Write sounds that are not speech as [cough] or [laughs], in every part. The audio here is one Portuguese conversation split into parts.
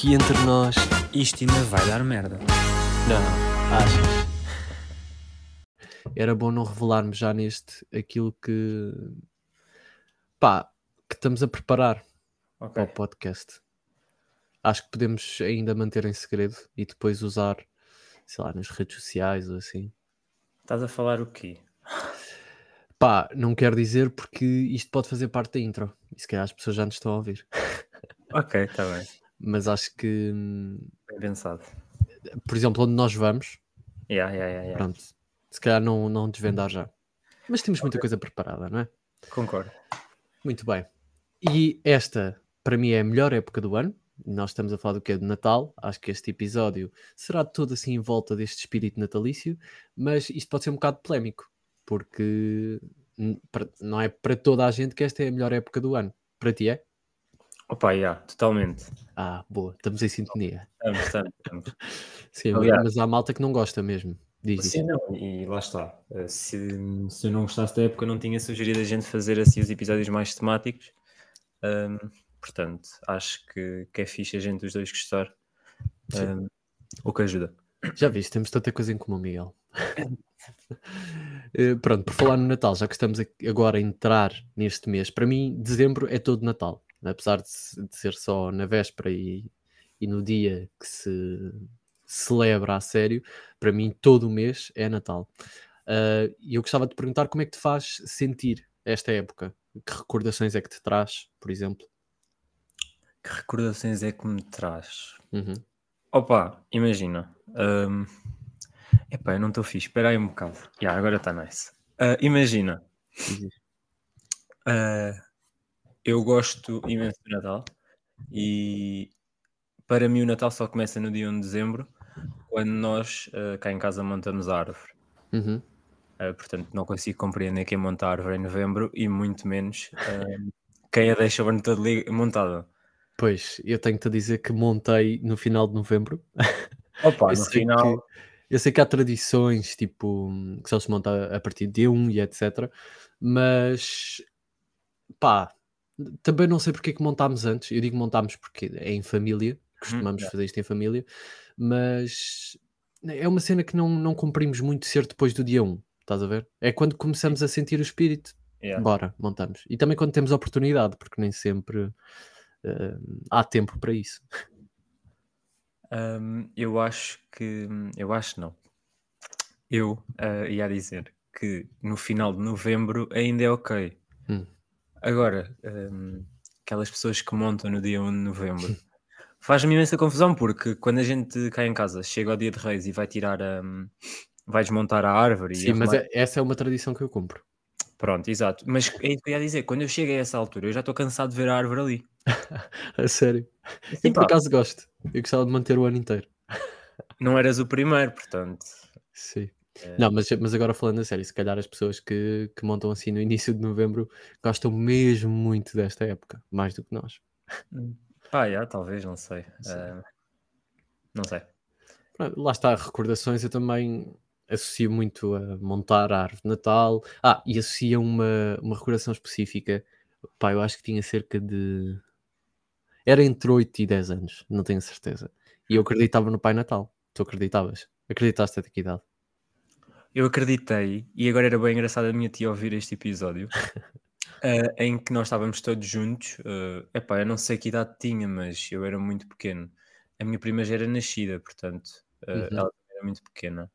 aqui entre nós. Isto ainda vai dar merda. Não, achas? Era bom não revelarmos já neste aquilo que. pá, que estamos a preparar para o podcast. Acho que podemos ainda manter em segredo e depois usar, sei lá, nas redes sociais ou assim. Estás a falar o quê? Pá, não quero dizer porque isto pode fazer parte da intro. E se calhar as pessoas já nos estão a ouvir. [laughs] Ok, está bem. Mas acho que, hum, Bem pensado. por exemplo, onde nós vamos, Yeah, yeah, yeah, yeah. pronto, se calhar não, não desvendar já. Mas temos muita coisa preparada, não é? Concordo. Muito bem. E esta, para mim, é a melhor época do ano. Nós estamos a falar do que é de Natal. Acho que este episódio será todo assim em volta deste espírito natalício, mas isto pode ser um bocado polémico, porque não é para toda a gente que esta é a melhor época do ano. Para ti é? Opa, yeah, totalmente. Ah, boa, estamos em sintonia. Estamos, estamos, estamos. [laughs] Sim, mas, Aliás- mas há malta que não gosta mesmo. Diz. Sim, não, e lá está. Eh, Se, se eu não gostasse da época, eu não tinha sugerido a gente fazer assim os episódios mais temáticos. Ahm, portanto, acho que, que é fixe a gente os dois gostar. Ahm, o que ajuda. Já viste, temos tanta coisa em comum, Miguel. [laughs] Eh, Pronto, por falar no Natal, já que estamos agora a entrar neste mês, para mim, dezembro é todo Natal, apesar de, de ser só na véspera e, e no dia que se celebra a sério, para mim, todo o mês é Natal. Ah, E eu gostava de perguntar como é que te faz sentir esta época? Que recordações é que te traz, por exemplo? Que recordações é que me traz? Uhum. Opa, imagina. hum, epá, eu não estou fixe. Espera aí um bocado. Já, agora está nice. Ah, imagina. Ah, eu gosto imenso do Natal e para mim o Natal só começa no dia 1 de dezembro quando nós ah, cá em casa montamos a árvore. Uhum. Ah, portanto, não consigo compreender quem monta a árvore em novembro e muito menos ah, quem a deixa o ano todo montada. Pois, eu tenho-te a dizer que montei no final de novembro. [laughs] Opa, Eu no sei final. que- eu sei que há tradições, tipo, que só se monta a partir de dia 1 e etc. Mas, pá, também não sei porque é que montámos antes. Eu digo montámos porque é em família, costumamos yeah. fazer isto em família, mas é uma cena que não, não cumprimos muito ser depois do dia 1, estás a ver? É quando começamos a sentir o espírito, Yeah. bora, montamos. E também quando temos oportunidade, porque nem sempre eh, há tempo para isso. Hum, eu acho que. Eu acho não. Eu ah, ia dizer que no final de novembro ainda é ok. Hum. Agora, hum, aquelas pessoas que montam no dia 1 de novembro faz-me imensa confusão porque quando a gente cá em casa chega ao dia de Reis e vai tirar a. vai desmontar a árvore Sim, mas arrumar- essa é uma tradição que eu cumpro. Pronto, exato. Mas é isso que eu ia dizer, quando eu chego a essa altura, eu já estou cansado de ver a árvore ali. [laughs] A sério. Eu Sim, por pá, acaso gosto. Eu gostava de manter o ano inteiro. não eras o primeiro, portanto. Sim. Eh, Não, mas, mas agora falando a sério, se calhar as pessoas que, que montam assim no [laughs] início de novembro gostam mesmo muito desta época, mais do que nós. Pá, já, talvez, não sei. Ah, não sei. Pronto, Lá está, recordações eu também associo muito a montar a árvore de Natal. Ah, e associo uma, uma recordação específica. Pá, eu acho que tinha cerca de. Era entre 8 e 10 anos, não tenho certeza. E eu acreditava no Pai Natal. Tu acreditavas? Acreditaste até que idade? Eu acreditei, e agora era bem engraçado a minha tia ouvir este episódio, ah, [laughs] em que nós estávamos todos juntos. ah, epá, eu não sei que idade tinha, mas eu era muito pequeno. A minha prima já era nascida, portanto, ah, Uhum. ela era muito pequena.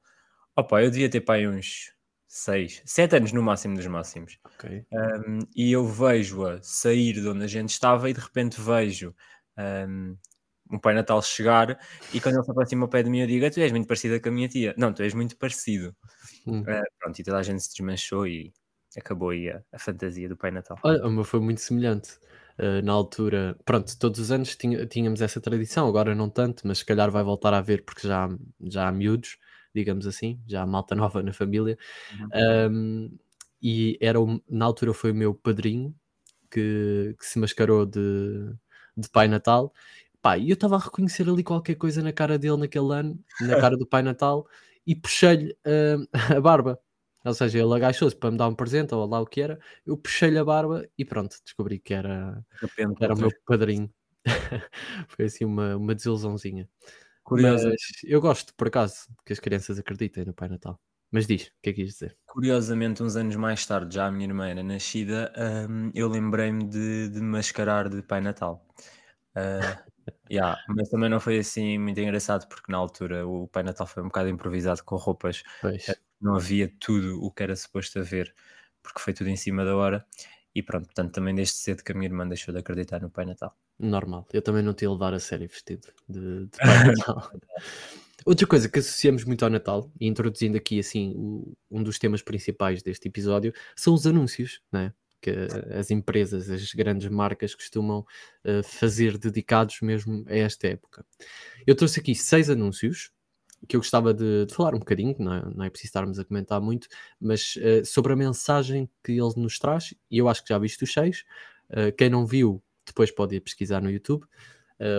Opa, eu devia ter pai uns 6, 7 anos no máximo dos máximos. Ok. Um, e eu vejo-a sair de onde a gente estava e de repente vejo um, um Pai Natal chegar e quando ele se aproxima ao pé de mim eu digo, "Ah, tu és muito parecida com a minha tia. Não, tu és muito parecido. Hum. Uh, pronto, e toda a gente se desmanchou e acabou aí a, a fantasia do Pai Natal. Olha, foi muito semelhante. Uh, na altura, pronto, todos os anos tínhamos essa tradição, agora não tanto, mas se calhar vai voltar a haver porque já, há- já há miúdos, digamos assim, já há malta [laughs] nova na família. Um, e era o- na altura foi o meu padrinho que, que se mascarou de, de Pai Natal. Pá, e eu estava a reconhecer ali qualquer coisa na cara dele naquele ano, na [laughs] cara do Pai Natal, e puxei-lhe uh, [laughs] a barba. Ou seja, ele agachou-se para me dar um presente, ou lá o que era, eu puxei-lhe a barba e pronto, descobri que era, De repente, era o meu padrinho. [laughs] Foi assim uma, uma desilusãozinha. Curiosa, Mas eu gosto, por acaso, que as crianças acreditem no Pai Natal. Mas diz, o que é que quis dizer? curiosamente, uns anos mais tarde, já a minha irmã era nascida, hum, eu lembrei-me de, de mascarar de Pai Natal. Ah, yeah, mas também não foi assim muito engraçado, porque na altura o Pai Natal foi um bocado improvisado com roupas, Pois, não havia tudo o que era suposto haver, porque foi tudo em cima da hora. E pronto, portanto, também desde cedo que a minha irmã deixou de acreditar no Pai Natal. normal. Eu também não te ia levar a sério vestido de, de Pai [laughs] Natal. Outra coisa que associamos muito ao Natal, e introduzindo aqui assim o- um dos temas principais deste episódio, são os anúncios, né? Que as empresas, as grandes marcas costumam eh, fazer dedicados mesmo a esta época. Eu trouxe aqui seis anúncios que eu gostava de, de falar um bocadinho, não é, não é preciso estarmos a comentar muito, mas eh, sobre a mensagem que ele nos traz, e eu acho que já viste os seis. Eh, quem não viu, depois pode ir pesquisar no YouTube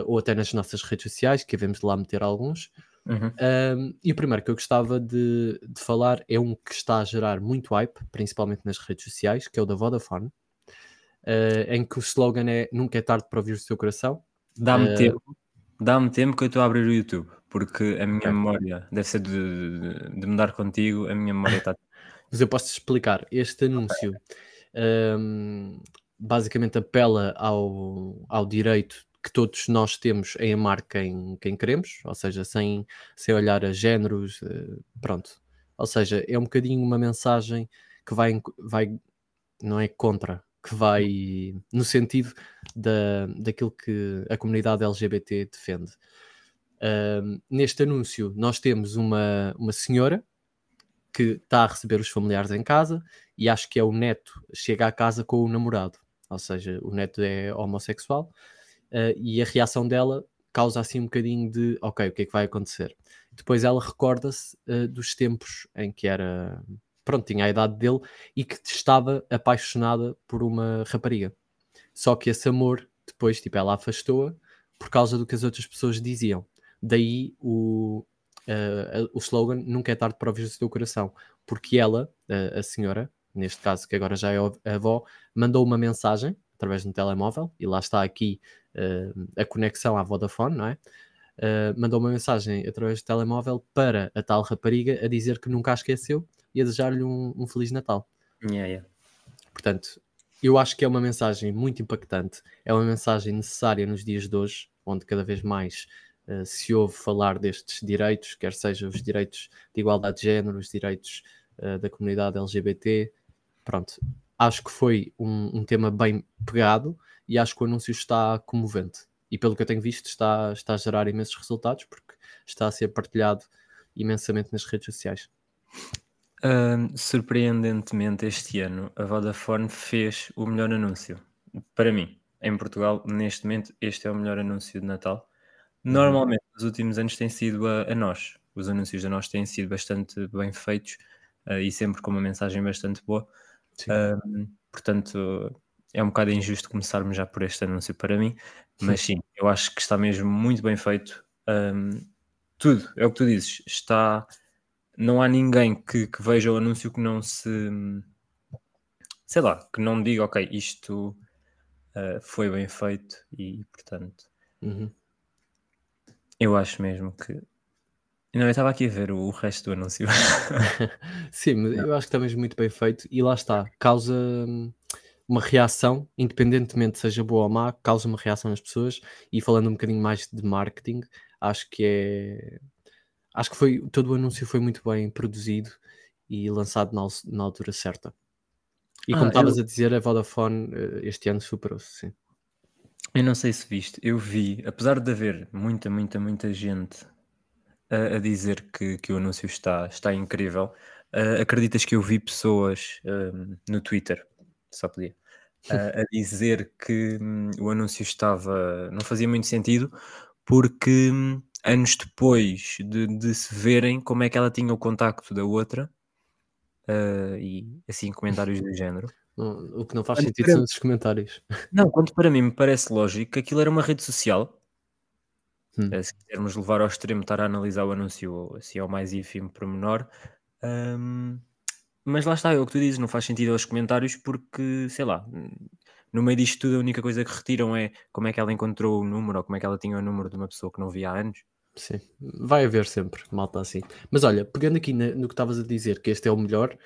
ou até nas nossas redes sociais, que devemos de lá meter alguns. Uhum. Um, e o primeiro que eu gostava de, de falar é um que está a gerar muito hype, principalmente nas redes sociais, que é o da Vodafone, uh, em que o slogan é Nunca é tarde para ouvir o seu coração. Dá-me Eh, tempo, dá-me tempo que eu estou a abrir o YouTube, porque a minha Ok. memória deve ser de, de, de mudar contigo, a minha memória está. [laughs] Mas eu posso te explicar. Este anúncio um, basicamente apela ao, ao direito que todos nós temos em amar quem, quem queremos, ou seja, sem, sem olhar a géneros, eh, pronto. Ou seja, é um bocadinho uma mensagem que vai, vai não é contra, que vai no sentido da, daquilo que a comunidade LGBT defende. Um, neste anúncio, nós temos uma, uma senhora que está a receber os familiares em casa e acho que é o neto, chega à casa com o namorado, ou seja, o neto é homossexual uh, e a reação dela causa assim um bocadinho de ok, o que é que vai acontecer? Depois ela recorda-se uh, dos tempos em que era pronto, tinha a idade dele e que estava apaixonada por uma rapariga. Só que esse amor, depois, tipo, ela afastou-a por causa do que as outras pessoas diziam. Daí o, uh, o slogan nunca é tarde para ouvir o seu coração, porque ela, uh, a senhora, neste caso que agora já é a avó, mandou uma mensagem através de um telemóvel, e lá está aqui a conexão à Vodafone, não é? Uh, mandou uma mensagem através do telemóvel para a tal rapariga a dizer que nunca a esqueceu e a desejar-lhe um, um Feliz Natal. Yeah, yeah. Portanto, eu acho que é uma mensagem muito impactante, é uma mensagem necessária nos dias de hoje, onde cada vez mais uh, se ouve falar destes direitos, quer sejam os direitos de igualdade de género, os direitos uh, da comunidade LGBT. Pronto, acho que foi um, um, tema bem pegado e acho que o anúncio está comovente. E pelo que eu tenho visto, está, está a gerar imensos resultados, porque está a ser partilhado imensamente nas redes sociais. Uh, surpreendentemente, este ano a Vodafone fez o melhor anúncio. Para mim, em Portugal, neste momento, este é o melhor anúncio de Natal. Normalmente, uhum. nos últimos anos, tem sido a, a, nós. Os anúncios da nós têm sido bastante bem feitos uh, e sempre com uma mensagem bastante boa. Uh, portanto, é um bocado injusto começarmos já por este anúncio para mim, mas sim, eu acho que está mesmo muito bem feito. Um, tudo, é o que tu dizes, está não há ninguém que, que, veja o anúncio que não se sei lá, que não diga ok, isto uh, foi bem feito e portanto uhum. eu acho mesmo que não, eu estava aqui a ver o, resto do anúncio [laughs] sim, mas eu acho que está mesmo muito bem feito e lá está, causa uma reação, independentemente seja boa ou má, causa uma reação nas pessoas e falando um bocadinho mais de marketing, acho que é acho que foi todo o anúncio foi muito bem produzido e lançado na, na altura certa. E como ah, estavas eu... a dizer, a Vodafone este ano superou-se, sim. Eu não sei se viste, eu vi, apesar de haver muita, muita, muita gente a, a dizer que, que o anúncio está, está incrível, uh, acreditas que eu vi pessoas um, no Twitter, só podia, uh, [laughs] a dizer que um, o anúncio estava, não fazia muito sentido, porque hum, anos depois de, de, se verem como é que ela tinha o contacto da outra uh, e assim comentários do género. [laughs] o que não faz sentido para... são esses comentários. [laughs] Não, quanto para mim me parece lógico que aquilo era uma rede social. Hum. Se quisermos levar ao extremo, estar a analisar o anúncio assim ao mais ínfimo pormenor. Um, mas lá está, é o que tu dizes, não faz sentido aos comentários porque, sei lá, no meio disto tudo a única coisa que retiram é como é que ela encontrou o número ou como é que ela tinha o número de uma pessoa que não via há anos. Sim, vai haver sempre malta assim. Mas olha, pegando aqui no que estavas a dizer, que este é o melhor,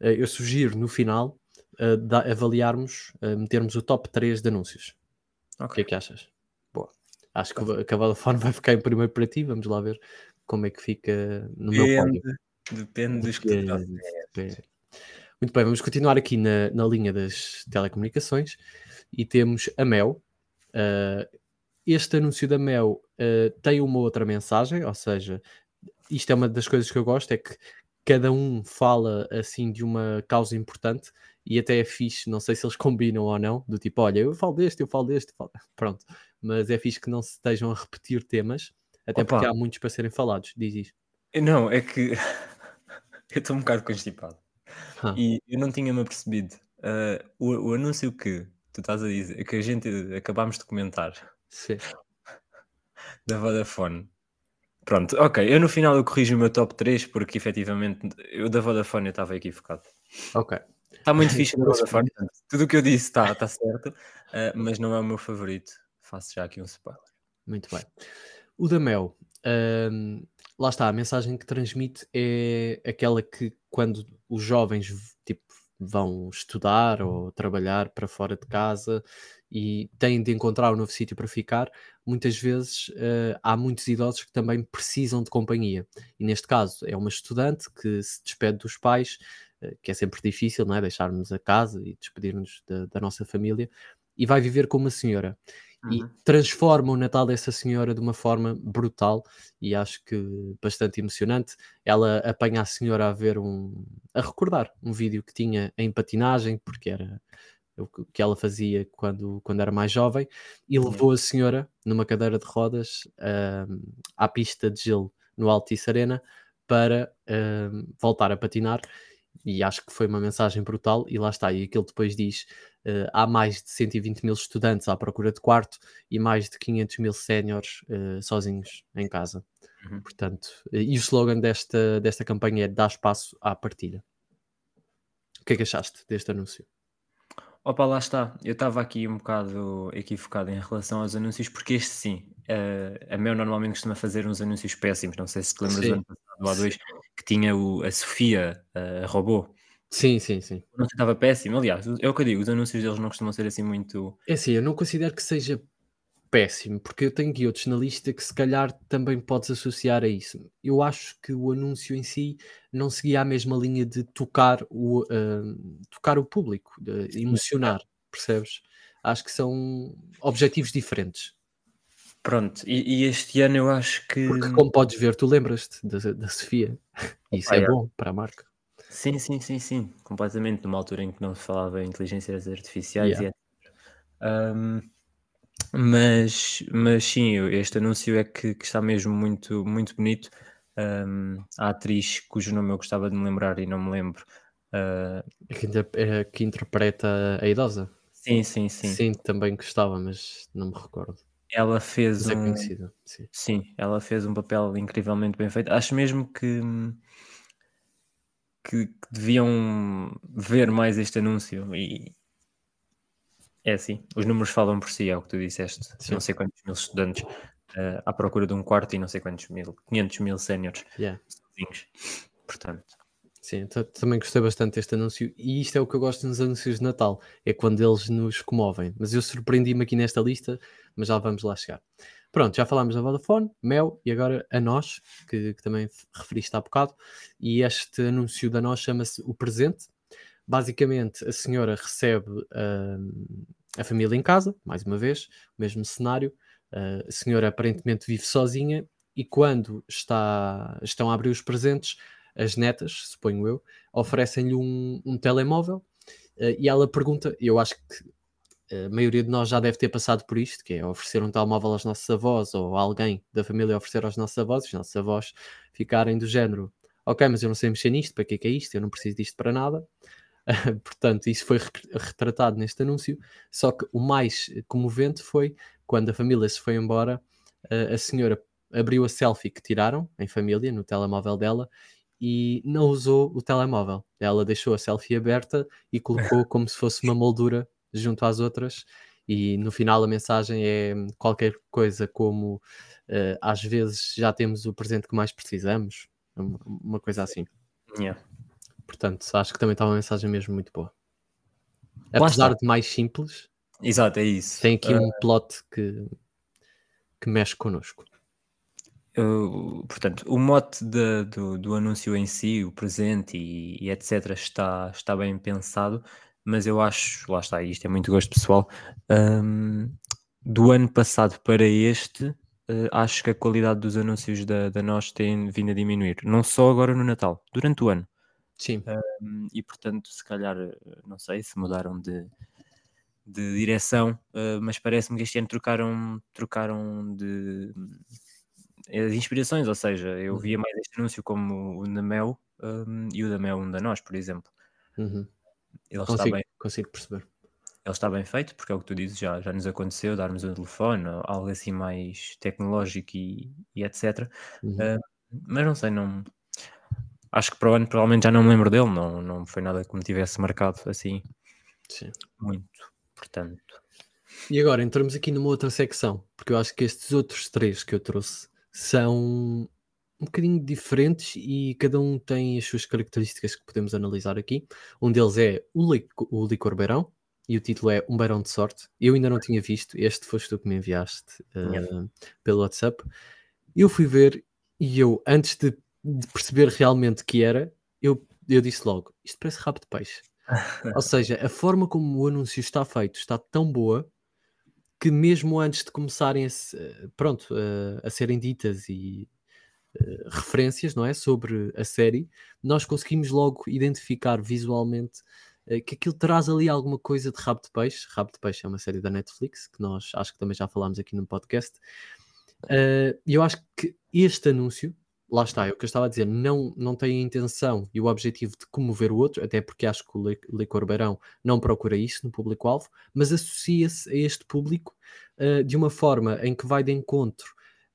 eh, eu sugiro no final eh, da- avaliarmos, eh, metermos o top 3 de anúncios. O que é que achas? Boa. Acho que, que a Vodafone [laughs] vai ficar em primeiro para ti. Vamos lá ver como é que fica no meu pódio. Depende, dos que Depende. Muito bem, vamos continuar aqui na, na linha das telecomunicações e temos a Mel. Uh, este anúncio da Mel uh, tem uma outra mensagem, ou seja, isto é uma das coisas que eu gosto, é que cada um fala assim de uma causa importante e até é fixe, não sei se eles [laughs] combinam ou não, do tipo, olha, eu falo deste, eu falo deste, falo... [laughs] pronto, mas é fixe que não se estejam a repetir temas, até Opa. porque há muitos para serem falados, diz isto. Não, é que [laughs] eu estou um bocado constipado e eu não tinha-me apercebido. Ah, o, o anúncio que tu estás a dizer, que a gente acabámos de comentar Sim. [laughs] da Vodafone. Pronto, ok. Eu no final eu corrijo o meu top 3 porque efetivamente eu da Vodafone eu estava equivocado. Ok. Está muito [laughs] fixe da Vodafone. portanto, Tudo o que eu disse está tá certo, ah, mas não é o meu favorito. Faço já aqui um spoiler. Muito bem. O da Mel, hum, lá está, a mensagem que transmite é aquela que quando os jovens tipo, vão estudar ou trabalhar para fora de casa e têm de encontrar um novo sítio para ficar, muitas vezes eh, há muitos idosos que também precisam de companhia. E neste caso é uma estudante que se despede dos pais, eh, que é sempre difícil, não é? Deixarmos a casa e despedir-nos da, da nossa família, e vai viver com uma senhora e Uhum. transforma o Natal dessa senhora de uma forma brutal e acho que bastante emocionante. Ela apanha a senhora a ver um a recordar um vídeo que tinha em patinagem, porque era o que ela fazia quando, quando era mais jovem, e levou a senhora numa cadeira de rodas ahm, à pista de gelo no Altice Arena para ahm, voltar a patinar. E acho que foi uma mensagem brutal. E lá está. E aquilo depois diz: eh, há mais de 120 mil estudantes à procura de quarto e mais de 500 mil séniores eh, sozinhos em casa. Uhum. Portanto, eh, e o slogan desta, desta campanha é Dá espaço à partilha. O que é que achaste deste anúncio? Opa, lá está. Eu estava aqui um bocado equivocado em relação aos anúncios, porque este sim, eh, a Mel normalmente costuma fazer uns anúncios péssimos. Não sei se te lembras Sim. do ano passado, ou há dois, que tinha o, a Sofia, a robô. Sim, sim, sim. O anúncio estava péssimo. Aliás, é o que eu digo, os anúncios deles não costumam ser assim muito. É assim, eu não considero que seja péssimo, porque eu tenho aqui outros na lista que se calhar também podes associar a isso. Eu acho que o anúncio em si não seguia a mesma linha de tocar o, ah, tocar o público, de emocionar, percebes? Acho que são objetivos diferentes. Pronto, e, e este ano eu acho que. Porque, como podes ver, tu lembras-te da, da Sofia. Isso Opa, é é. bom para a marca. Sim, sim, sim, sim. Completamente. Numa altura em que não se falava em inteligências artificiais Yeah. e etc. Ahm, mas, mas sim, este anúncio é que, que está mesmo muito, muito bonito. Ahm, a atriz cujo nome eu gostava de me lembrar e não me lembro. É que, é que interpreta a idosa. sim, sim, sim, Sim. também gostava, mas não me recordo. Ela fez Mas é um. conhecida. Sim. Sim, ela fez um papel incrivelmente bem feito. Acho mesmo que, que, que deviam ver mais este anúncio e é assim, os números falam por si, é o que tu disseste. Sim. Não sei quantos mil estudantes eh, à procura de um quarto e não sei quantos mil, 500 mil séniores Yeah. sozinhos. Portanto, Sim, ta- também gostei bastante deste anúncio e isto é o que eu gosto nos anúncios de Natal, é quando eles nos comovem. Mas eu surpreendi-me aqui nesta lista, mas já vamos lá chegar. Pronto, já falámos da Vodafone, Mel e agora a nós, que, que também referiste há bocado, e este anúncio da nós chama-se O Presente. Basicamente, a senhora recebe hum, a família em casa, mais uma vez, o mesmo cenário. Uh, a senhora aparentemente vive sozinha e quando está, estão a abrir os presentes, as netas, suponho eu, oferecem-lhe um, um telemóvel eh, e ela pergunta, eu acho que a maioria de nós já deve ter passado por isto, que é oferecer um telemóvel aos nossos avós ou alguém da família oferecer aos nossos avós, os nossos avós ficarem do género, ok, mas eu não sei mexer nisto, para que é que é isto? Eu não preciso disto para nada. [laughs] Portanto, isso foi re- retratado neste anúncio, só que o mais comovente foi quando a família se foi embora, a senhora abriu a selfie que tiraram em família no telemóvel dela e não usou o telemóvel. Ela deixou a selfie aberta e colocou como se fosse uma moldura junto às outras, e no final a mensagem é qualquer coisa como uh, às vezes já temos o presente que mais precisamos, uma coisa assim. Yeah. Portanto, acho que também está uma mensagem mesmo muito boa. Apesar de mais simples, Exato, é isso. tem aqui uh... um plot que, que mexe connosco. Uh, portanto, o mote de, do, do anúncio em si, o presente e, e, etc., está, está bem pensado, mas eu acho, lá está, isto é muito gosto pessoal, um, do ano passado para este, uh, acho que a qualidade dos anúncios da, da nós tem vindo a diminuir, não só agora no Natal, durante o ano. Sim. Um, e portanto, se calhar, não sei se mudaram de, de direção, uh, mas parece-me que este ano trocaram, trocaram de, de inspirações, ou seja, eu via uhum. mais este anúncio como o da Mel um, e o da Mel um da nós, por exemplo. Uhum. Ele consigo, está bem, consigo perceber. Ele está bem feito, porque é o que tu dizes, já, já nos aconteceu darmos um telefone, algo assim mais tecnológico e, e etc. Uhum. Uh, mas não sei, não. Acho que para o ano provavelmente já não me lembro dele, não, não foi nada que me tivesse marcado assim Sim. muito. Portanto. E agora entramos aqui numa outra secção, porque eu acho que estes outros três que eu trouxe são um bocadinho diferentes e cada um tem as suas características que podemos analisar aqui. Um deles é o, lico, o licor beirão e o título é Um Beirão de Sorte. Eu ainda não tinha visto, este foste tu que me enviaste uh, pelo WhatsApp. Eu fui ver e eu, antes de, de perceber realmente que era, eu, eu disse logo: Isto parece rabo de peixe. [laughs] Ou seja, a forma como o anúncio está feito está tão boa que mesmo antes de começarem a, pronto, a, a serem ditas e uh, referências não é, sobre a série, nós conseguimos logo identificar visualmente uh, que aquilo traz ali alguma coisa de Rabo de Peixe. Rabo de Peixe é uma série da Netflix, que nós acho que também já falámos aqui no podcast. Eh, e uh, eu acho que este anúncio lá está, é o que eu estava a dizer, não, não tem a intenção e o objetivo de comover o outro, até porque acho que o Licor Beirão não procura isso no público-alvo, mas associa-se a este público uh, de uma forma em que vai de encontro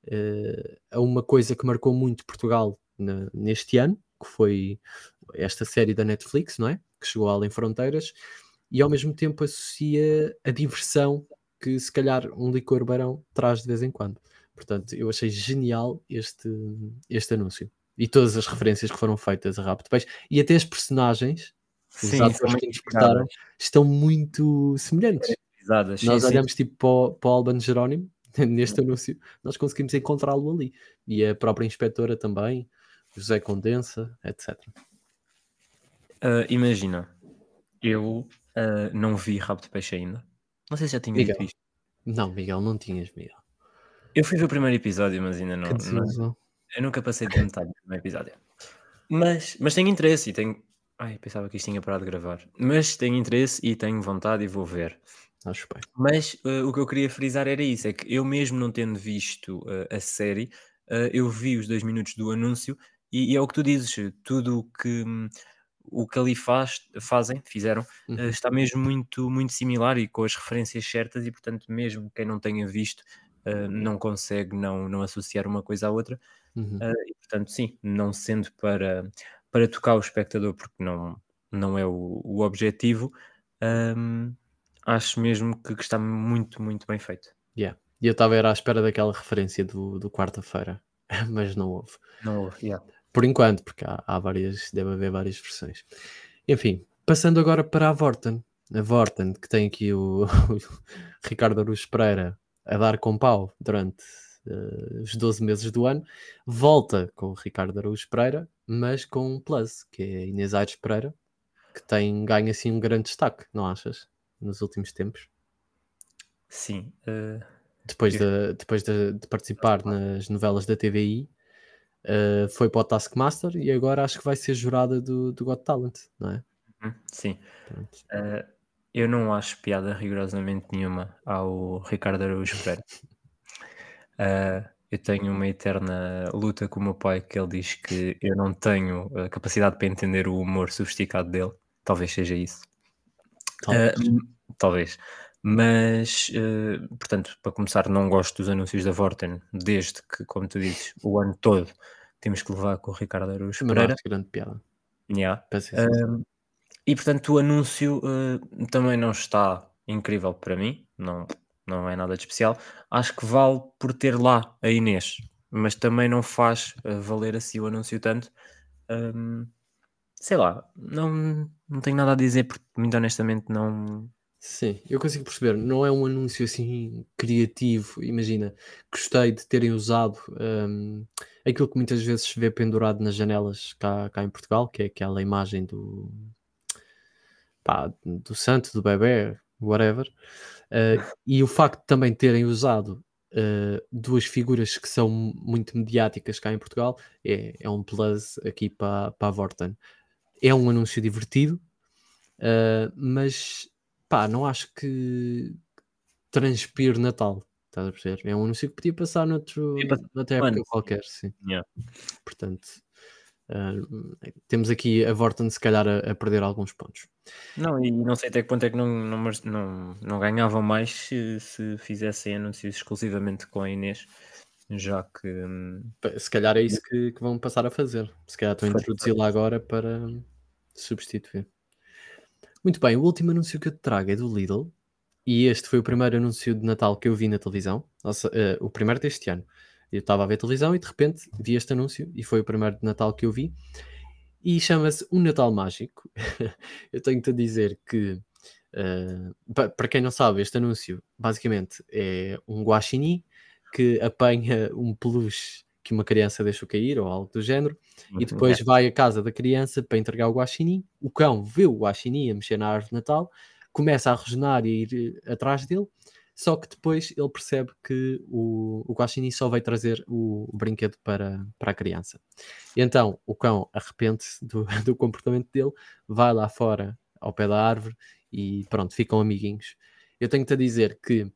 uh, a uma coisa que marcou muito Portugal na, neste ano, que foi esta série da Netflix, não é? Que chegou Além Fronteiras, e ao mesmo tempo associa a diversão que se calhar um licor barão traz de vez em quando. Portanto, eu achei genial este, este anúncio. E todas as referências que foram feitas a Rabo de Peixe. E até as personagens, Sim, os atores que interpretaram, estão muito semelhantes. Nós sim, olhamos sim. tipo para o, para o Alban Jerónimo, [laughs] neste anúncio, nós conseguimos encontrá-lo ali. E a própria inspetora também, José Condensa, etc. Uh, imagina, eu uh, não vi Rabo de Peixe ainda. Não sei se já tinha visto. Não, Miguel, não tinhas, Miguel. Eu fui ver o primeiro episódio, mas ainda não. não eu nunca passei de metade do primeiro episódio. Mas, mas tenho interesse e tenho. Ai, pensava que isto tinha parado de gravar. Mas tenho interesse e tenho vontade e vou ver. Acho bem. Mas uh, o que eu queria frisar era isso: é que eu mesmo não tendo visto uh, a série, uh, eu vi os dois minutos do anúncio e, e é o que tu dizes, tudo o que. o que ali faz, fazem, fizeram, uhum. está mesmo muito, muito similar e com as referências certas, e portanto, mesmo quem não tenha visto, uh, não consegue não, não associar uma coisa à outra. Uhum. Uh, e, portanto, sim, não sendo para, para tocar o espectador, porque não, não é o, o objetivo, um, acho mesmo que, que, está muito, muito bem feito. Yeah. E eu estava à espera daquela referência do, do quarta-feira, [laughs] mas não houve. Não houve, yeah. Por enquanto, porque há, há várias, deve haver várias versões. Enfim, passando agora para a Vorten. A Vorten, que tem aqui o, o [laughs] Ricardo Aruz Pereira a dar com pau durante uh, os 12 meses do ano, volta com o Ricardo Araújo Pereira, mas com um plus, que é Inês Aires Pereira, que tem ganho assim um grande destaque, não achas? Nos últimos tempos. Sim. Uh... Depois, de, depois de, de, participar nas novelas da TVI, uh, eh, foi para o Taskmaster e agora acho que vai ser jurada do, do Got Talent, não é? Uhum, sim. Uh, eu não acho piada rigorosamente nenhuma ao Ricardo Araújo Pereira. Uh, [laughs] eu tenho uma eterna luta com o meu pai que ele diz que eu não tenho a capacidade para entender o humor sofisticado dele. Talvez seja isso. Talvez. Uh, talvez. Mas, uh, portanto, para começar, não gosto dos anúncios da Vorten, desde que, como tu dizes, o ano todo temos que levar com o Ricardo Araújo Pereira. Não grande piada. Yeah. E portanto o anúncio uh, também não está incrível para mim, não, não é nada de especial. Acho que vale por ter lá a Inês, mas também não faz uh, valer assim o anúncio tanto. Um, sei lá, não, não tenho nada a dizer, porque muito honestamente não. Sim, eu consigo perceber. Não é um anúncio assim criativo. Imagina, gostei de terem usado um, aquilo que muitas vezes se vê pendurado nas janelas cá, cá em Portugal, que é aquela imagem do, pá, do santo, do bebê, whatever. Uh, e o facto de também terem usado uh, duas figuras que são muito mediáticas cá em Portugal é, é um plus aqui para, para a Vorten. É um anúncio divertido, uh, mas pá, não acho que transpire Natal. Estás a perceber? É um anúncio que podia passar noutro, noutra época qualquer, sim. Yeah. Portanto, Uh, temos aqui a Vorten se calhar a, a, perder alguns pontos. Não, e não sei até que ponto é que não, não, não, não ganhavam mais se, se fizessem anúncios exclusivamente com a Inês, já que se calhar é isso que, que vão passar a fazer. Se calhar estão a introduzi-la agora para substituir. Muito bem, o último anúncio que eu te trago é do Lidl. E este foi o primeiro anúncio de Natal que eu vi na televisão, Nossa, uh, o primeiro deste ano. Eu estava a ver televisão e de repente vi este anúncio e foi o primeiro de Natal que eu vi. E chama-se Um Natal Mágico. [laughs] eu tenho-te a dizer que, uh, para quem não sabe, este anúncio basicamente é um guaxinim que apanha um peluche que uma criança deixou cair ou algo do género e depois vai à casa da criança para entregar o guaxinim. O cão vê o guaxinim a mexer na árvore de Natal, começa a rosnar e ir atrás dele só que depois ele percebe que o, o Guaxinim só vai trazer o, o, brinquedo para, para a criança. E então o cão arrepende-se do, [laughs] do comportamento dele, vai lá fora ao pé da árvore e pronto, ficam amiguinhos. Eu tenho-te a dizer que,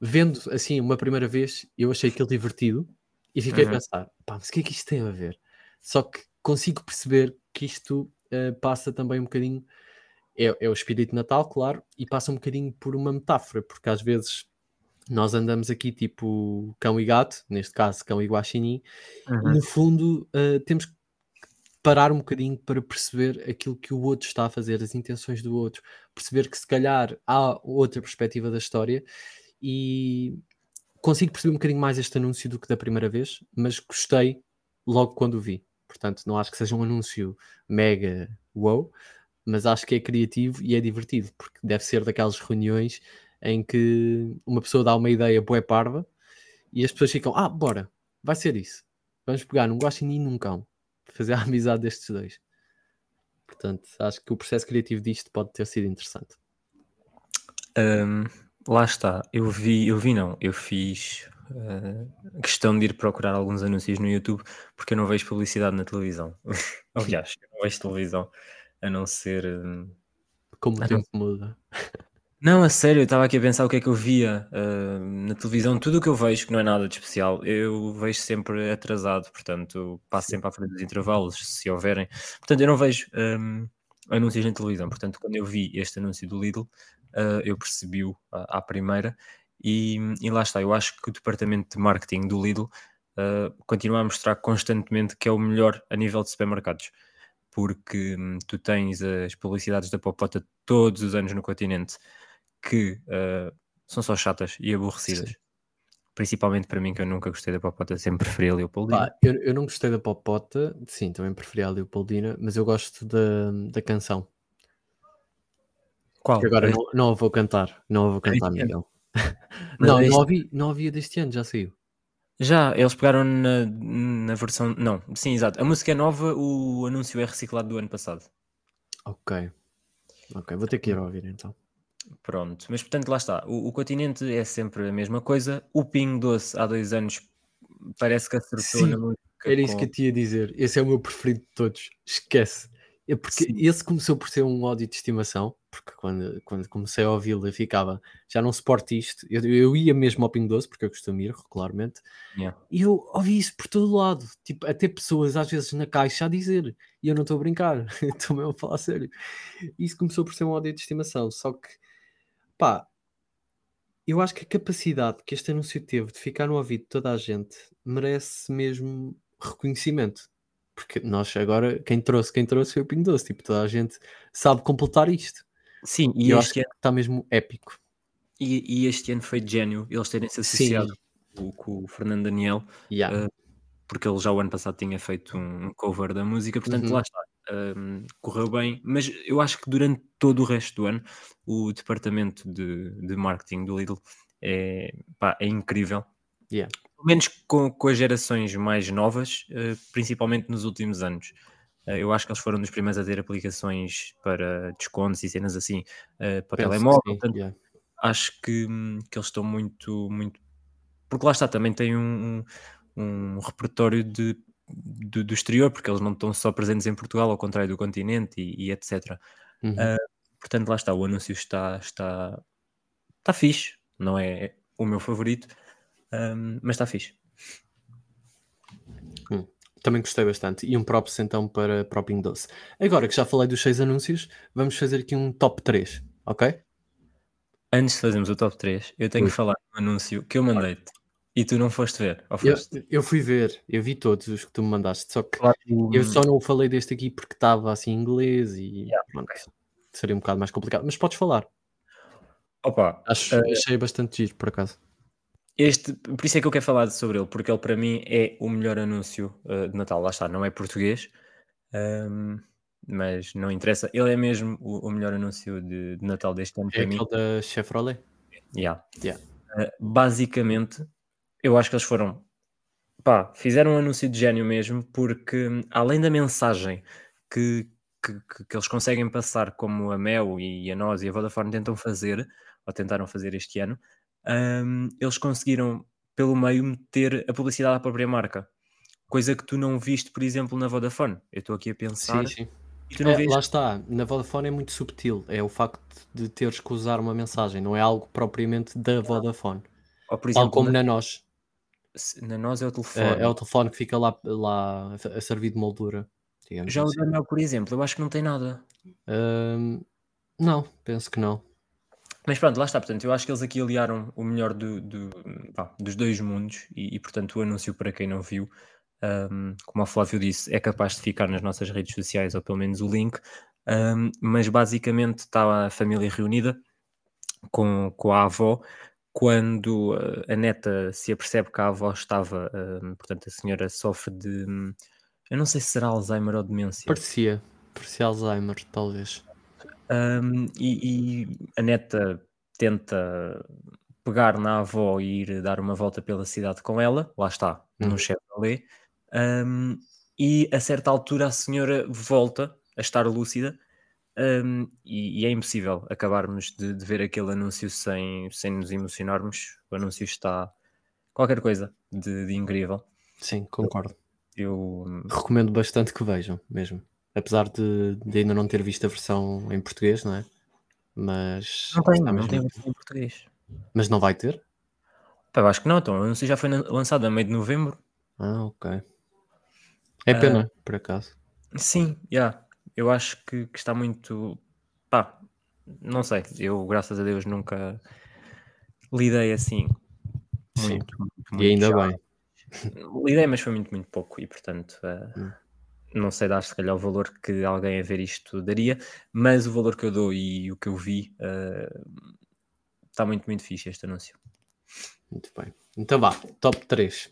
vendo assim uma primeira vez, eu achei aquilo divertido e fiquei uhum. a pensar: pá, mas o que é que isto tem a ver? Só que consigo perceber que isto uh, passa também um bocadinho é, é o espírito Natal, claro, e passa um bocadinho por uma metáfora, porque às vezes nós andamos aqui tipo cão e gato, neste caso cão e guaxinim, uhum. e no fundo uh, temos que parar um bocadinho para perceber aquilo que o outro está a fazer, as intenções do outro, perceber que se calhar há outra perspectiva da história e consigo perceber um bocadinho mais este anúncio do que da primeira vez, mas gostei logo quando o vi. Portanto, não acho que seja um anúncio mega wow, mas acho que é criativo e é divertido, porque deve ser daquelas reuniões em que uma pessoa dá uma ideia boa parva e as pessoas ficam, ah, bora, vai ser isso. Vamos pegar num guaxinim e num cão, fazer a amizade destes dois. Portanto, acho que o processo criativo disto pode ter sido interessante. Um, lá está, eu vi, eu vi não, eu fiz uh, questão de ir procurar alguns anúncios no YouTube porque eu não vejo publicidade na televisão. [laughs] Aliás, eu não vejo televisão a não ser. Hum, Como o tempo muda. Não, a sério, eu estava aqui a pensar o que é que eu via uh, na televisão. Tudo o que eu vejo, que não é nada de especial, eu vejo sempre atrasado, portanto, passo sempre à frente dos intervalos, se houverem. Portanto, eu não vejo um, anúncios na televisão. Portanto, quando eu vi este anúncio do Lidl, uh, eu percebi-o à, à primeira. E, e, lá está, eu acho que o departamento de marketing do Lidl uh, continua a mostrar constantemente que é o melhor a nível de supermercados porque hum, tu tens as publicidades da Popota todos os anos no continente que uh, são só chatas e aborrecidas. Sim. Principalmente para mim, que eu nunca gostei da Popota, sempre preferi a Leopoldina. Pá, eu, eu não gostei da Popota, sim, também preferi a Leopoldina, mas eu gosto da, da canção. Qual? Que agora não, não a vou cantar, não a vou cantar, Miguel. [laughs] não, não, ouvi, não ouvi deste ano, já saiu. Já, eles pegaram na, na versão. Não, sim, exato. A música é nova, o anúncio é reciclado do ano passado. Ok. Ok, vou ter que ir ouvir então. Pronto, mas portanto lá está. O, o continente é sempre a mesma coisa. O Ping Doce há dois anos parece que acertou sim, na música. Era isso com... que eu te ia dizer. Esse é o meu preferido de todos. Esquece. É porque Sim. esse começou por ser um ódio de estimação, porque quando, quando comecei a ouvi-lo eu ficava, já não suporto isto, eu, eu ia mesmo ao Pingo Doce, porque eu costumo ir regularmente, yeah. e eu ouvi isso por todo lado, tipo, até pessoas às vezes na caixa a dizer, e eu não estou a brincar, [laughs] estou mesmo a falar a sério. Isso começou por ser um ódio de estimação, só que, pá, eu acho que a capacidade que este anúncio teve de ficar no ouvido de toda a gente merece mesmo reconhecimento porque nós agora, quem trouxe, quem trouxe foi o Pingo Doce, tipo, toda a gente sabe completar isto. Sim, e e eu acho que está mesmo épico. e, e este ano foi de gênio eles terem se associado com, com o Fernando Daniel, yeah. eh, porque ele já o ano passado tinha feito um, cover da música, portanto Uhum. lá está. Hum, correu bem, mas eu acho que durante todo o resto do ano o departamento de, de marketing do Lidl é, pá, é incrível. Yeah. Pelo menos com, com as gerações mais novas, eh, principalmente nos últimos anos. Eh, eu acho que eles foram dos primeiros a ter aplicações para descontos e cenas assim eh, para Penso telemóvel. sim, Portanto, yeah. acho que, hum, que eles estão muito, muito. Porque lá está, também tem um, um, repertório de, do, do exterior, porque eles não estão só presentes em Portugal, ao contrário do continente e, e etc. Uhum. Ah, portanto, lá está, o anúncio está, está, está fixe, não é o meu favorito, ahm, mas está fixe. Também gostei bastante. E um props então para, para o Pingo Doce. Agora que já falei dos seis anúncios, vamos fazer aqui um top 3, ok? Antes de fazermos o top 3, eu tenho Ui. que falar do anúncio que eu mandei-te e tu não foste ver, ou Eu, foste? eu fui ver, eu vi todos os que tu me mandaste, só que Falar do- eu só não falei deste aqui porque estava assim em inglês e Yeah, pronto, seria um bocado mais complicado. Mas podes falar. Opa, Acho, eh, achei bastante giro, por acaso. Este, por isso é que eu quero falar sobre ele, porque ele para mim é o melhor anúncio uh, de Natal. Lá está, não é português, um, mas não interessa. Ele é mesmo o, o melhor anúncio de, de Natal deste ano É para mim. aquele da Chevrolet? Yeah. Yeah. Uh, basicamente, eu acho que eles foram. Pá, fizeram um anúncio de gênio mesmo, porque hum, além da mensagem que, que, que- que eles conseguem passar, como a Mel e a nós e a Vodafone tentam fazer, ou tentaram fazer este ano, hum, eles conseguiram, pelo meio, meter a publicidade à própria marca. Coisa que tu não viste, por exemplo, na Vodafone. Eu estou aqui a pensar Sim, sim. É, viste. lá está, na Vodafone é muito subtil. É o facto de teres que usar uma mensagem, não é algo propriamente da Vodafone. Ou, por Tal exemplo, como na, na nós. na nós é o telefone. É, é o telefone que fica lá, lá a servir de moldura. Já o assim. da Mel, por exemplo, eu acho que não tem nada. Hum, não, penso que não. Mas pronto, lá está. Portanto, eu acho que eles aqui aliaram o melhor do, do- pá, dos dois mundos e, e, portanto, o anúncio, para quem não viu, um, como o Flávio disse, é capaz de ficar nas nossas redes sociais, ou pelo menos o link. Um, mas basicamente está a família reunida com, com a avó. Quando uh, a neta se apercebe que a avó estava, um, portanto, a senhora sofre de. hum, Eu não sei se será Alzheimer ou demência. Parecia. Parecia Alzheimer, talvez. Um, e, e a neta tenta pegar na avó e ir dar uma volta pela cidade com ela, lá está, Uhum. num Chevrolet, um, e a certa altura a senhora volta a estar lúcida um, e, e é impossível acabarmos de, de ver aquele anúncio sem, sem nos emocionarmos. O anúncio está qualquer coisa de, de incrível. Sim, concordo. Eu, Recomendo bastante que vejam, mesmo. Apesar de, de ainda não ter visto a versão em português, não é? Mas. não está não muito versão em português. Mas não vai ter? Pá, eu acho que não, então o anúncio já foi lançado a meio de novembro. Ah, ok. É pena, por acaso. Sim, já. Eu acho que, que está muito. Pá, não sei. Eu, graças a Deus, nunca lidei assim. Sim. Muito, muito, E muito ainda já. bem. Lidei, mas foi muito, muito pouco. E, portanto, eh, Hum. Não sei dar se calhar o valor que alguém a ver isto daria. Mas o valor que eu dou e o que eu vi eh, está muito, muito fixe este anúncio. Muito bem. Então vá, top 3.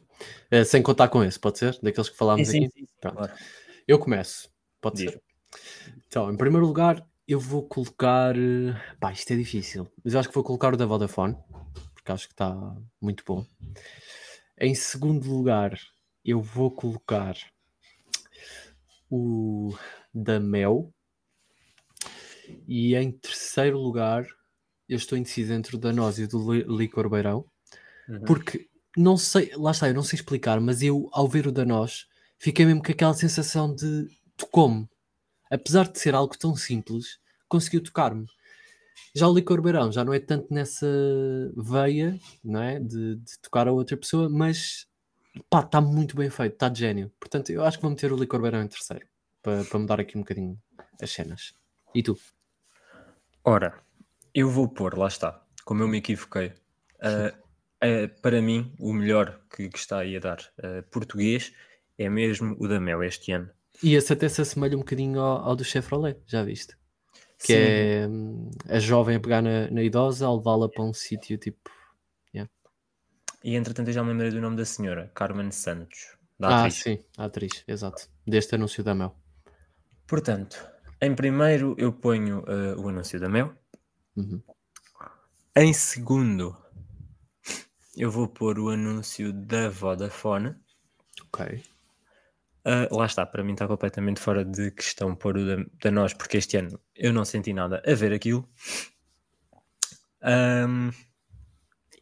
sem contar com esse, pode ser? Daqueles que falámos sim, aqui? sim, sim, claro. Eu começo. Pode Diz. ser. Então, em primeiro lugar, eu vou colocar. eh, Pá, isto é difícil. Mas eu acho que vou colocar o da Vodafone, porque acho que está muito bom. Em segundo lugar, eu vou colocar o da Mel. E em terceiro lugar, eu estou indeciso entre o da Nós e o do Li- Licor Beirão. Uhum. Porque não sei, lá está, eu não sei explicar, mas eu, ao ver o da nós, fiquei mesmo com aquela sensação de tocou-me. Apesar de ser algo tão simples, conseguiu tocar-me. Já o licor beirão já não é tanto nessa veia, não é? De, de tocar a outra pessoa, mas pá, está muito bem feito, está de gênio. Portanto, eu acho que vou meter o licor beirão em terceiro, para, para mudar aqui um bocadinho as cenas. E tu? Ora, eu vou pôr, lá está, como eu me equivoquei. ah, ah, para mim, o melhor que, que está aí a dar ah, português é mesmo o da Mel este ano. E esse até se assemelha um bocadinho ao, ao do Chevrolet, já viste? que é hum, a jovem a pegar na, na idosa, a levá-la para um sítio tipo. E entretanto eu já me lembrei do nome da senhora, Carmen Santos. Da Ah, atriz. sim, a atriz, exato. Deste anúncio da Mel. Portanto, em primeiro eu ponho eh, o anúncio da Mel. Uhum. Em segundo, eu vou pôr o anúncio da Vodafone. Ok. Ah, lá está, para mim está completamente fora de questão pôr o da, da nós, porque este ano eu não senti nada a ver aquilo. Ahm,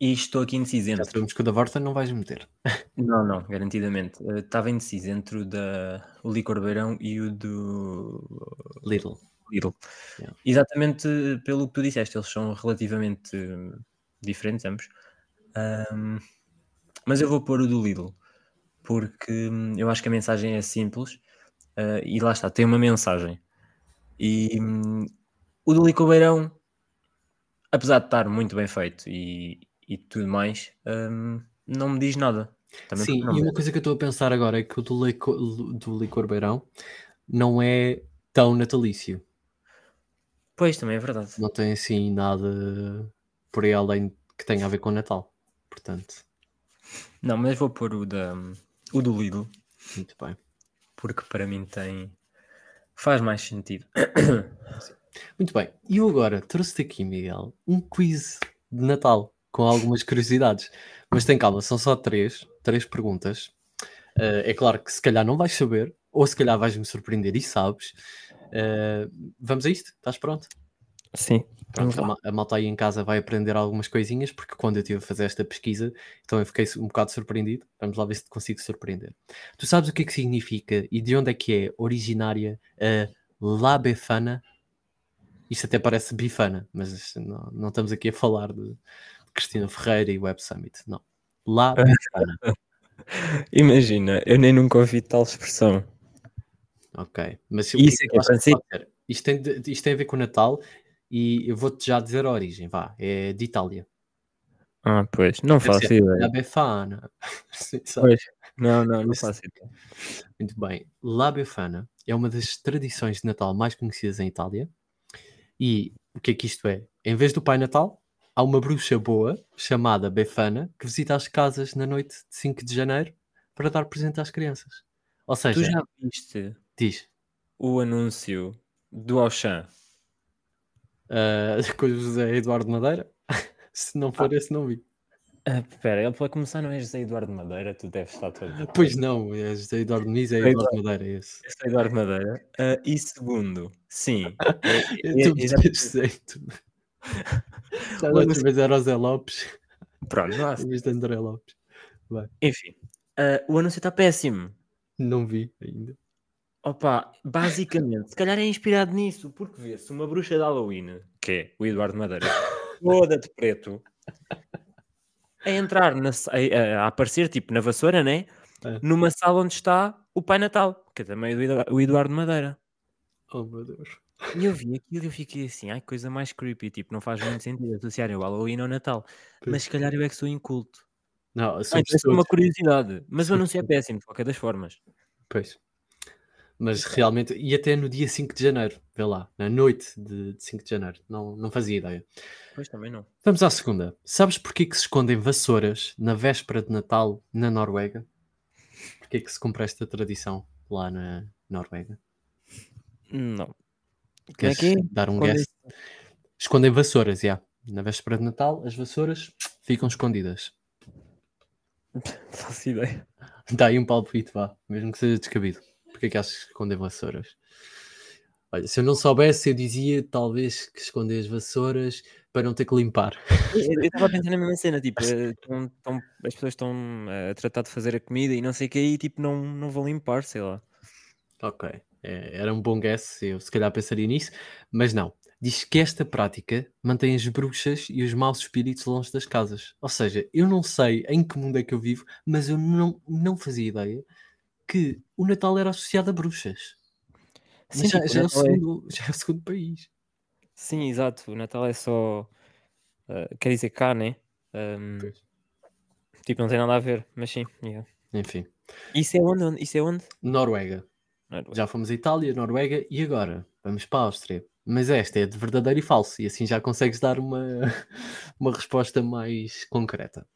e estou aqui indeciso Já entre. sabemos que o da Vorta não vais meter. Não, não, garantidamente. Ah, Estava indeciso entre o da o Licor Beirão e o do Little. Lidl. Yeah. Exatamente pelo que tu disseste, eles são relativamente hum, diferentes ambos. Ahm, mas eu vou pôr o do Lidl, porque hum, eu acho que a mensagem é simples ah, e lá está, tem uma mensagem. E hum, o do Licor Beirão, apesar de estar muito bem feito e, e tudo mais, hum, não me diz nada. Também Sim, e uma coisa que eu estou a pensar agora é que o do licor, do licor Beirão não é tão natalício. Pois, também é verdade. Não tem assim nada por aí além que tenha a ver com o Natal. Portanto, Não, mas vou pôr o, da, o do Lidl, muito bem. porque para mim tem. faz mais sentido. Muito bem. E eu agora trouxe-te aqui, Miguel, um quiz de Natal com algumas curiosidades. Mas tem calma, são só três, três perguntas. Eh, é claro que se calhar não vais saber, ou se calhar vais-me surpreender e sabes. Eh, vamos a isto? Estás pronto? Sim. Pronto, a, ma- a malta aí em casa vai aprender algumas coisinhas, porque quando eu estive a fazer esta pesquisa, então eu fiquei um bocado surpreendido. Vamos lá ver se te consigo surpreender. Tu sabes o que é que significa e de onde é que é originária a La Befana? Isto até parece bifana, mas não, não estamos aqui a falar de Cristina Ferreira e Web Summit, não. Befana, [laughs] Imagina, eu nem nunca ouvi tal expressão. ok. Mas Isso é que é? Isto tem, de- isto tem a ver com o Natal e eu vou-te já dizer a origem, vá, é de Itália. Ah, pois, não Deve faço ser La ideia. Befana. [laughs] Pois, não, não, não faço ideia. Muito bem. La Befana é uma das tradições de Natal mais conhecidas em Itália. E o que é que isto é? Em vez do Pai Natal, há uma bruxa boa chamada Befana que visita as casas na noite de 5 de janeiro para dar presente às crianças. Ou seja, Tu já viste diz, o anúncio do Auchan? ah, [laughs] com o José Eduardo Madeira? [laughs] Se não for esse, não vi. Ah, Espera, ele para começar não é José Eduardo Madeira, tu deves estar todo. [laughs] Pois não, é José Eduardo Muniz, é José Eduardo Madeira, é esse. José Eduardo Madeira. Ah, e segundo, sim. é- Eu é- estou é- anúncio- vez era o Zé Lopes, Pronto, não há- em vez de André Lopes. enfim. ah, o anúncio está péssimo. Não vi ainda. Opa, basicamente, se calhar é inspirado nisso, porque vê-se uma bruxa de Halloween, que é o Eduardo Madeira, [laughs] toda de preto, a entrar, na, a, a aparecer tipo na vassoura, né? É. Numa sala onde está o Pai Natal, que é também o Eduardo Madeira. Oh meu Deus. E eu vi aquilo e eu fiquei assim, ai, coisa mais creepy, tipo, não faz muito sentido associarem o Halloween ao Natal. Mas se calhar eu é que sou inculto. Não, Ah, é uma curiosidade, mas o anúncio é [laughs] péssimo, de qualquer das formas. Pois. Mas realmente, e até no dia 5 de janeiro, vê lá, na noite de, de 5 de janeiro, não, não fazia ideia. Pois também não. Vamos à segunda. Sabes porquê que se escondem vassouras na véspera de Natal na Noruega? Porquê que se cumpre esta tradição lá na Noruega? Não. É Queres que é? dar um Escondem- guess? Escondem vassouras, já. Na véspera de Natal, as vassouras ficam escondidas. [laughs] Faço ideia. Dá aí um palpite, vá, mesmo que seja descabido. Porquê que achas que escondem vassouras? Olha, se eu não soubesse, eu dizia talvez que esconder as vassouras para não ter que limpar. Eu estava a pensar na mesma cena, tipo, [laughs] eh, tão- tão- as pessoas estão eh, a tratar de fazer a comida e não sei o que, e tipo, não, não vão limpar, sei lá. Ok, é, era um bom guess, eu se calhar pensaria nisso, mas não. Diz que esta prática mantém as bruxas e os maus espíritos longe das casas. Ou seja, eu não sei em que mundo é que eu vivo, mas eu não, não fazia ideia que o Natal era associado a bruxas. Sim, já, já é é- segundo, [laughs] já é o segundo país. Sim, exato. O Natal é só. eh, quer dizer, cá, né? Pois. tipo, não tem nada a ver, mas sim. yeah. Enfim, Isso é onde? Isso é onde? Noruega. Noruega. Já fomos a Itália, Noruega e agora vamos para a Áustria. mas esta é de verdadeiro e falso, e assim já consegues dar uma, [laughs] uma resposta mais concreta.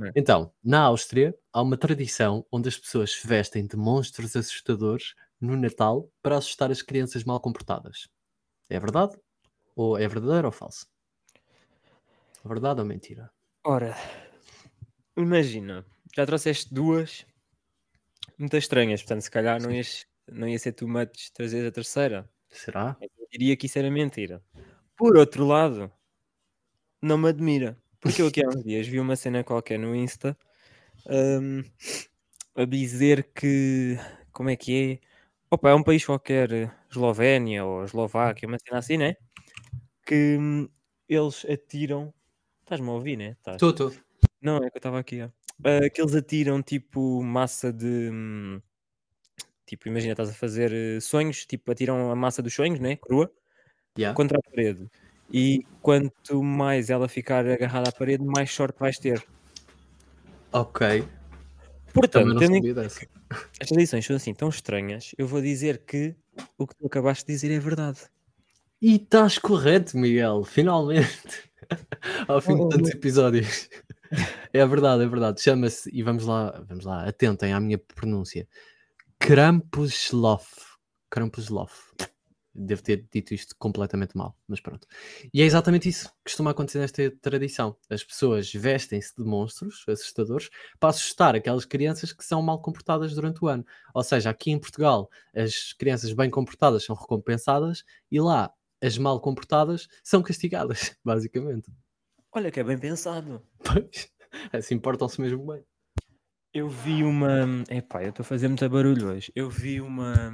É. Então, na Áustria, há uma tradição onde as pessoas se vestem de monstros assustadores no Natal para assustar as crianças mal comportadas. É verdade? Ou é verdadeiro ou falso? Verdade ou mentira? Ora, imagina, já trouxeste duas muito estranhas, portanto, se calhar não, ias, não ia ser too much trazer a terceira. Será? Eu diria que isso era mentira. Por outro lado, não me admira. Porque eu aqui há uns dias vi uma cena qualquer no Insta hum, a dizer que. Como é que é? Opa, é um país qualquer, Eslovénia ou Eslováquia, uma cena assim, né? Que hum, eles atiram. Estás-me a ouvir, né? Estou, estou. Não, é que eu estava aqui. ó. Ah, que eles atiram tipo massa de. hum, Tipo, imagina, estás a fazer eh, sonhos, tipo, atiram a massa dos sonhos, né? Crua, Yeah. contra a parede. E quanto mais ela ficar agarrada à parede, mais sorte vais ter. Ok. Portanto, tendo em estas [laughs] lições são assim tão estranhas, eu vou dizer que o que tu acabaste de dizer é verdade. E estás correto, Miguel, finalmente. [laughs] Ao fim de Oh, tantos episódios. [laughs] É verdade, é verdade. Chama-se, e vamos lá, vamos lá, atentem à minha pronúncia. Krampuslof. Krampuslof. Devo ter dito isto completamente mal, mas pronto. E é exatamente isso que costuma acontecer nesta tradição. As pessoas vestem-se de monstros assustadores para assustar aquelas crianças que são mal comportadas durante o ano. Ou seja, aqui em Portugal, as crianças bem comportadas são recompensadas e lá as mal comportadas são castigadas, [laughs] basicamente. Olha que é bem pensado. Pois, assim portam-se mesmo bem. Eu vi uma. Epá, eu estou a fazer muito barulho hoje. Eu vi uma,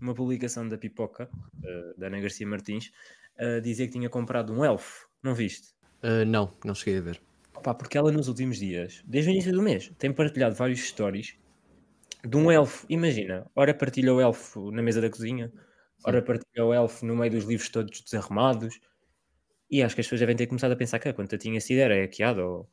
uma publicação da Pipoca, eh, da Ana Garcia Martins, a dizer que tinha comprado um elfo. Não viste? Ah, não, não cheguei a ver. Opa, porque ela nos últimos dias, desde o início do mês, tem partilhado vários stories de um elfo. Imagina, ora partilha o elfo na mesa da cozinha, ora partilha o elfo no meio dos livros todos desarrumados. E acho que as pessoas devem ter começado a pensar que a conta tinha sido era hackeada ou,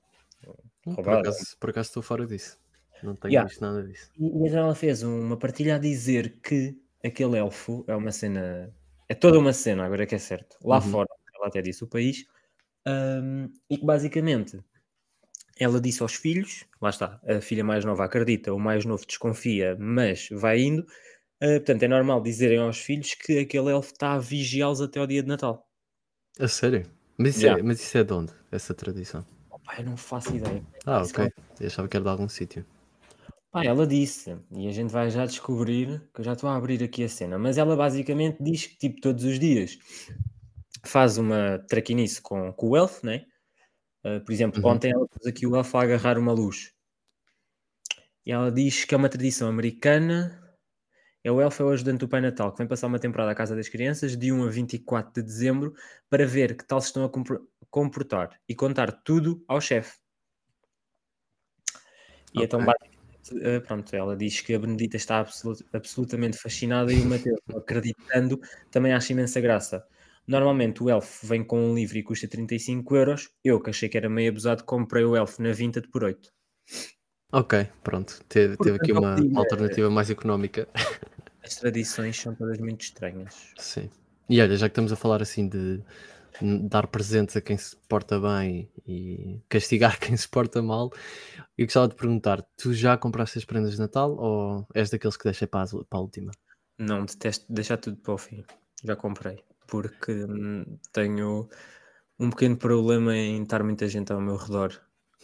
ou Por acaso, por acaso estou fora disso. Não tenho Yeah. visto nada disso. E, então ela fez uma partilha a dizer que aquele elfo é uma cena, é toda uma cena, agora que é certo, lá Uhum. fora, ela até disse o país, hum, e que basicamente ela disse aos filhos, lá está, a filha mais nova acredita, o mais novo desconfia, mas vai indo. Uh, portanto, é normal dizerem aos filhos que aquele elfo está a vigiá-los até ao dia de Natal. A sério? Mas isso, Yeah. é, mas isso é de onde? Essa tradição? Opa, eu não faço ideia. Ah, ok. Eu achava que era de algum sítio. Pá, ela disse, e a gente vai já descobrir, que eu já estou a abrir aqui a cena, mas ela basicamente diz que, tipo, todos os dias faz uma traquinice com, com o elfo, né? Uh, por exemplo, Uhum. ontem ela pôs aqui o elfo a agarrar uma luz. E ela diz que é uma tradição americana. É o elfo é o ajudante do Pai Natal, que vem passar uma temporada à casa das crianças de 1 a 24 de dezembro para ver que tal se estão a compor- comportar e contar tudo ao chefe. E então, Ok. basicamente, eh, pronto, ela diz que a Benedita está absolut- absolutamente fascinada e o Mateus, [laughs] acreditando, também acha imensa graça. Normalmente o elfo vem com um livro e custa 35 euros. Eu, que achei que era meio abusado, comprei o elfo na Vinted por 8. Ok, pronto. Teve, teve aqui uma, uma alternativa mais económica. As tradições são todas muito estranhas. Sim. E olha, já que estamos a falar assim de dar presentes a quem se porta bem e castigar [laughs] quem se porta mal, eu gostava de perguntar: tu já compraste as prendas de Natal ou és daqueles que deixa para, as- para a última? Não, detesto deixar tudo para o fim. Já comprei. Porque hum, tenho um pequeno problema em estar muita gente ao meu redor.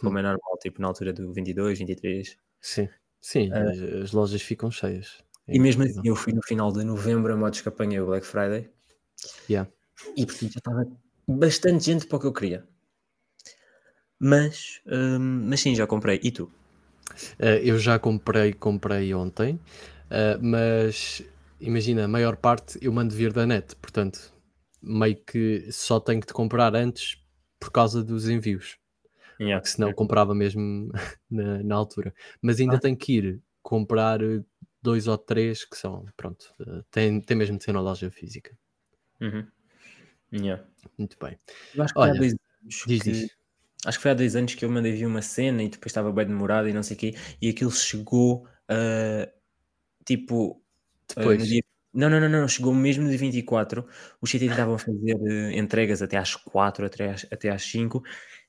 Como é normal, tipo na altura do 22, 23. Sim, sim, Ah. as, as lojas ficam cheias. É E mesmo impossível. assim, eu fui no final de novembro, a modos que apanhei o Black Friday. Yeah. E portanto já estava bastante gente para o que eu queria. Mas, hum, mas sim, já comprei. E tu? Eh, eu já comprei, comprei ontem, eh, mas imagina, a maior parte eu mando vir da net, portanto, meio que só tenho que te comprar antes por causa dos envios, Yeah. que senão eu comprava mesmo [laughs] na, na altura. Mas ainda Ah. tenho que ir comprar dois ou três que são, pronto, eh, tem, tem mesmo de ser na loja física. Uhum. Yeah. Muito bem. Eu acho que foi há Olha, dois anos Diz, que, diz. acho que foi há dois anos que eu mandei vir uma cena e depois estava bem demorado e não sei o quê, e aquilo chegou a tipo no Depois. dia Não, não, não, não, chegou mesmo de 24. Os CTT estavam a fazer uh, entregas até às 4, até às, até às 5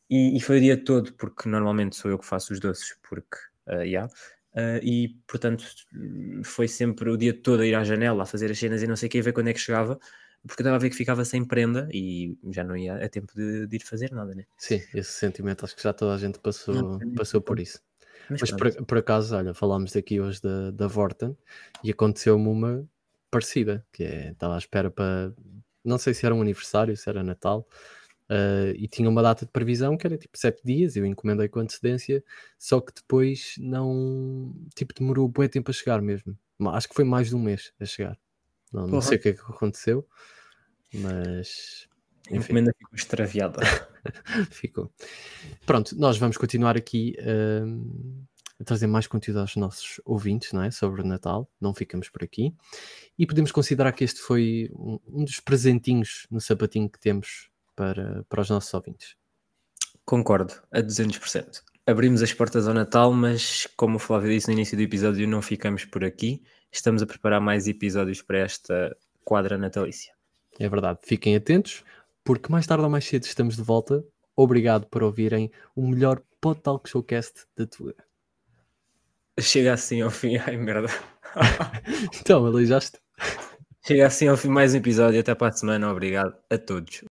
e, e, foi o dia todo, porque normalmente sou eu que faço os doces, porque, uh, yeah. Uh, e portanto foi sempre o dia todo a ir à janela a fazer as cenas e não sei o que, a ver quando é que chegava, porque estava a ver que ficava sem prenda e já não ia a tempo de, de ir fazer nada, né? Sim, esse sentimento acho que já toda a gente passou, não, passou por isso. Mas, Mas por, por, acaso, olha, falámos daqui hoje da, da Vorten e aconteceu-me uma parecida, que é, estava à espera para, não sei se era um aniversário, se era Natal, uh, e tinha uma data de previsão que era tipo 7 dias, eu encomendei com antecedência, só que depois não, tipo, demorou bem tempo a chegar mesmo. Acho que foi mais de um mês a chegar. Não, não sei o que é que aconteceu, mas a encomenda ficou extraviada. [laughs] ficou. Pronto, nós vamos continuar aqui uh, trazer mais conteúdo aos nossos ouvintes não é? sobre o Natal, não ficamos por aqui. E podemos considerar que este foi um, um dos presentinhos no sapatinho que temos para, para os nossos ouvintes. Concordo, a 200%. Abrimos as portas ao Natal, mas como o Flávio disse no início do episódio, não ficamos por aqui. Estamos a preparar mais episódios para esta quadra natalícia. É verdade, fiquem atentos, porque mais tarde ou mais cedo estamos de volta. Obrigado por ouvirem o melhor Pod Talk Showcast da tua. Chega assim ao fim, [laughs] ai merda. [laughs] então, aleijaste. Chega assim ao fim mais um episódio. Até para a semana. Obrigado a todos.